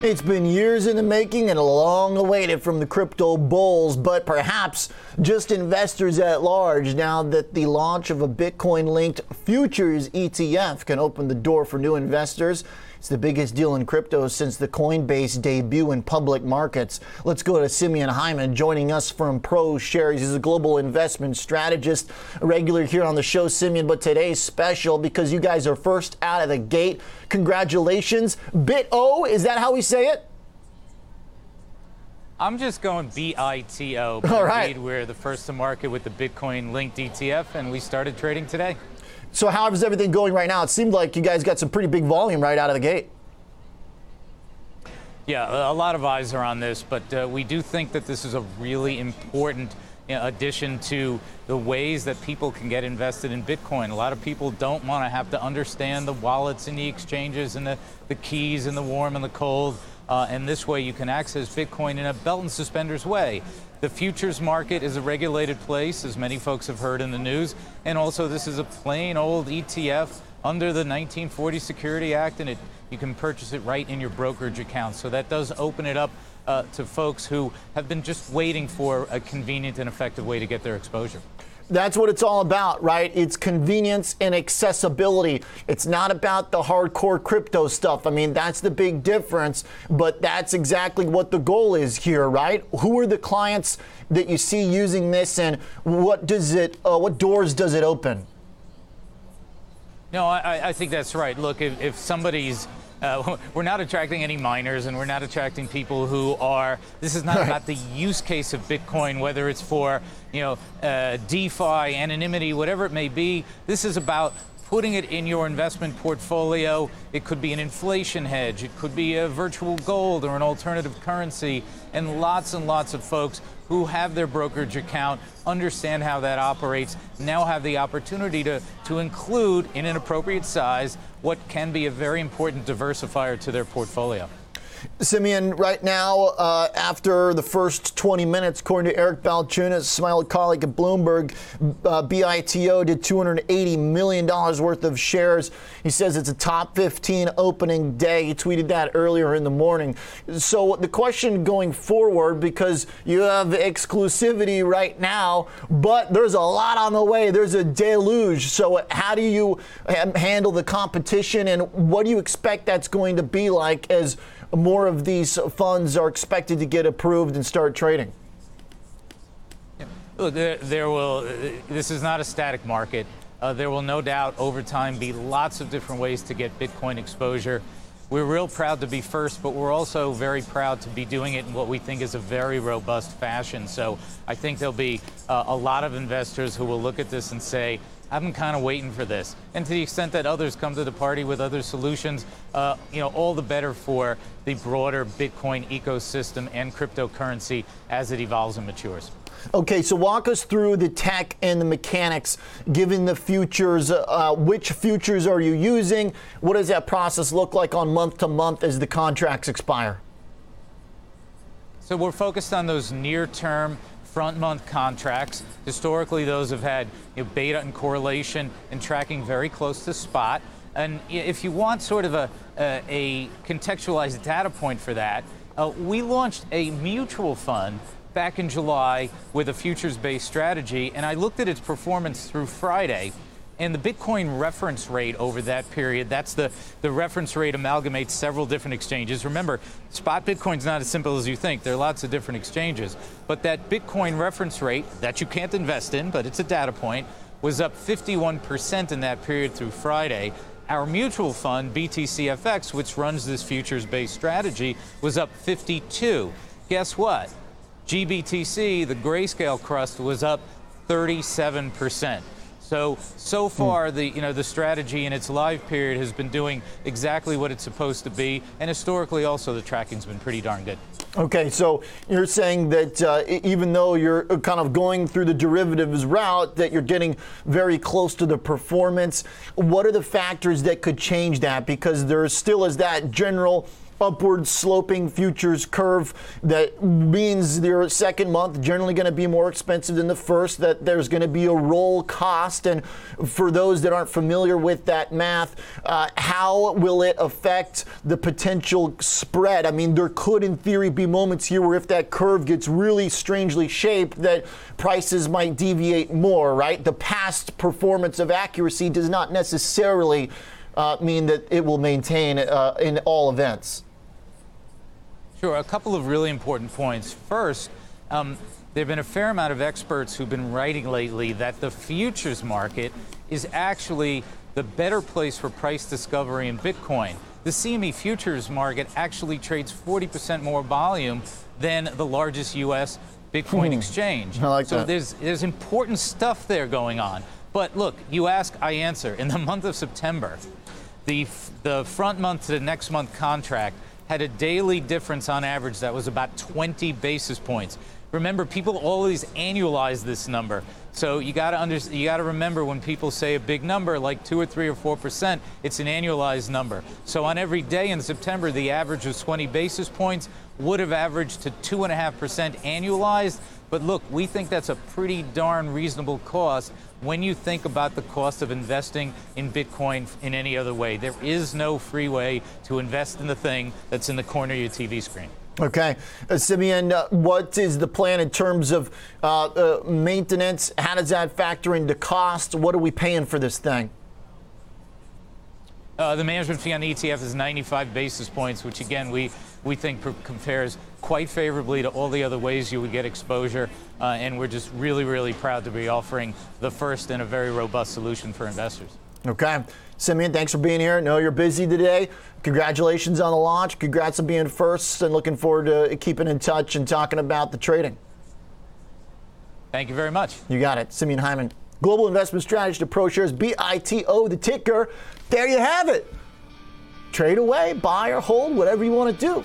It's been years in the making and long awaited from the crypto bulls, but perhaps just investors at large now that the launch of a Bitcoin linked futures ETF can open the door for new investors. It's the biggest deal in crypto since the Coinbase debut in public markets. Let's go to Simeon Hyman joining us from ProShares. He's a global investment strategist, a regular here on the show, Simeon. But today's special because you guys are first out of the gate. Congratulations. BitO, is that how we say it? I'm just going B-I-T-O. All right. We're the first to market with the Bitcoin linked ETF, and we started trading today. So how is everything going right now? It seemed like you guys got some pretty big volume right out of the gate. Yeah, a lot of eyes are on this, but uh, we do think that this is a really important addition to the ways that people can get invested in Bitcoin. A lot of people don't want to have to understand the wallets and the exchanges and the, the keys and the warm and the cold. Uh, and this way you can access Bitcoin in a belt and suspenders way. The futures market is a regulated place, as many folks have heard in the news, and also this is a plain old ETF under the 1940 Security Act, and it, you can purchase it right in your brokerage account. So that does open it up uh, to folks who have been just waiting for a convenient and effective way to get their exposure. That's what it's all about, right? It's convenience and accessibility. It's not about the hardcore crypto stuff. I mean, that's the big difference, but that's exactly what the goal is here, right? Who are the clients that you see using this and what does it uh, what doors does it open? No, I, I think that's right. Look, if, if somebody's uh, we're not attracting any miners and we're not attracting people who are, this is not right. about the use case of Bitcoin, whether it's for, you know, uh, DeFi, anonymity, whatever it may be. This is about putting it in your investment portfolio. It could be an inflation hedge, it could be a virtual gold or an alternative currency, and lots and lots of folks who have their brokerage account understand how that operates, now have the opportunity to, to include in an appropriate size what can be a very important diversifier to their portfolio. Simeon, right now, uh, after the first 20 minutes, according to Eric Balchunas, Smile colleague at Bloomberg, uh, BITO did $280 million worth of shares. He says it's a top 15 opening day. He tweeted that earlier in the morning. So the question going forward, because you have exclusivity right now, but there's a lot on the way. There's a deluge. So how do you handle the competition, and what do you expect that's going to be like as more of these funds are expected to get approved and start trading? Look, there, will. This is not a static market. Uh, there will no doubt over time be lots of different ways to get Bitcoin exposure. We're real proud to be first, but we're also very proud to be doing it in what we think is a very robust fashion. So I think there'll be uh, a lot of investors who will look at this and say, I've been kind of waiting for this. And to the extent that others come to the party with other solutions, uh, you know, all the better for the broader Bitcoin ecosystem and cryptocurrency as it evolves and matures. Okay, so walk us through the tech and the mechanics, given the futures. Uh, which futures are you using? What does that process look like on month to month as the contracts expire? So we're focused on those near term front month contracts. Historically, those have had you know, beta and correlation and tracking very close to spot. And if you want sort of a, a, a contextualized data point for that, uh, we launched a mutual fund back in July with a futures based strategy, and I looked at its performance through Friday. And the Bitcoin reference rate over that period, that's the, the reference rate amalgamates several different exchanges. Remember, spot Bitcoin's not as simple as you think. There are lots of different exchanges. But that Bitcoin reference rate that you can't invest in, but it's a data point, was up 51% in that period through Friday. Our mutual fund, BTCFX, which runs this futures based strategy, was up 52. Guess what? GBTC, the Grayscale Trust, was up 37 percent. So so far, the you know the strategy in its live period has been doing exactly what it's supposed to be, and historically also the tracking's been pretty darn good. Okay, so you're saying that uh, even though you're kind of going through the derivatives route, that you're getting very close to the performance. What are the factors that could change that? Because there still is that general upward sloping futures curve that means your second month generally going to be more expensive than the first, that there's going to be a roll cost. And for those that aren't familiar with that math, uh, how will it affect the potential spread? I mean, there could, in theory, be moments here where if that curve gets really strangely shaped, that prices might deviate more, right? The past performance of accuracy does not necessarily uh, mean that it will maintain uh, in all events. Sure. A couple of really important points. First, um, there have been a fair amount of experts who've been writing lately that the futures market is actually the better place for price discovery in Bitcoin. The CME futures market actually trades 40% more volume than the largest U.S. Bitcoin Hmm. exchange. I like so that. there's there's important stuff there going on. But look, you ask, I answer. In the month of September, the f- the front month to the next month contract had a daily difference on average that was about 20 basis points. Remember, people always annualize this number. So you got to under, you got to remember when people say a big number like two or three or four percent, it's an annualized number. So on every day in September, the average was 20 basis points. Would have averaged to two and a half percent annualized. But look, we think that's a pretty darn reasonable cost when you think about the cost of investing in Bitcoin in any other way. There is no free way to invest in the thing that's in the corner of your TV screen. Okay. Uh, Simeon, uh, what is the plan in terms of uh, uh, maintenance? How does that factor into cost? What are we paying for this thing? Uh, the management fee on the ETF is 95 basis points, which again we we think compares quite favorably to all the other ways you would get exposure. Uh, and we're just really, really proud to be offering the first and a very robust solution for investors. Okay. Simeon, thanks for being here. I know you're busy today. Congratulations on the launch. Congrats on being first and looking forward to keeping in touch and talking about the trading. Thank you very much. You got it. Simeon Hyman, Global Investment Strategist at ProShares, BITO, the ticker. There you have it. Trade away, buy or hold, whatever you want to do.